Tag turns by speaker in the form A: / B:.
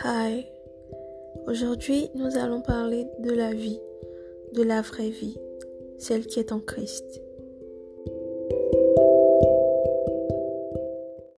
A: Hi, aujourd'hui nous allons parler de la vie, de la vraie vie, celle qui est en Christ.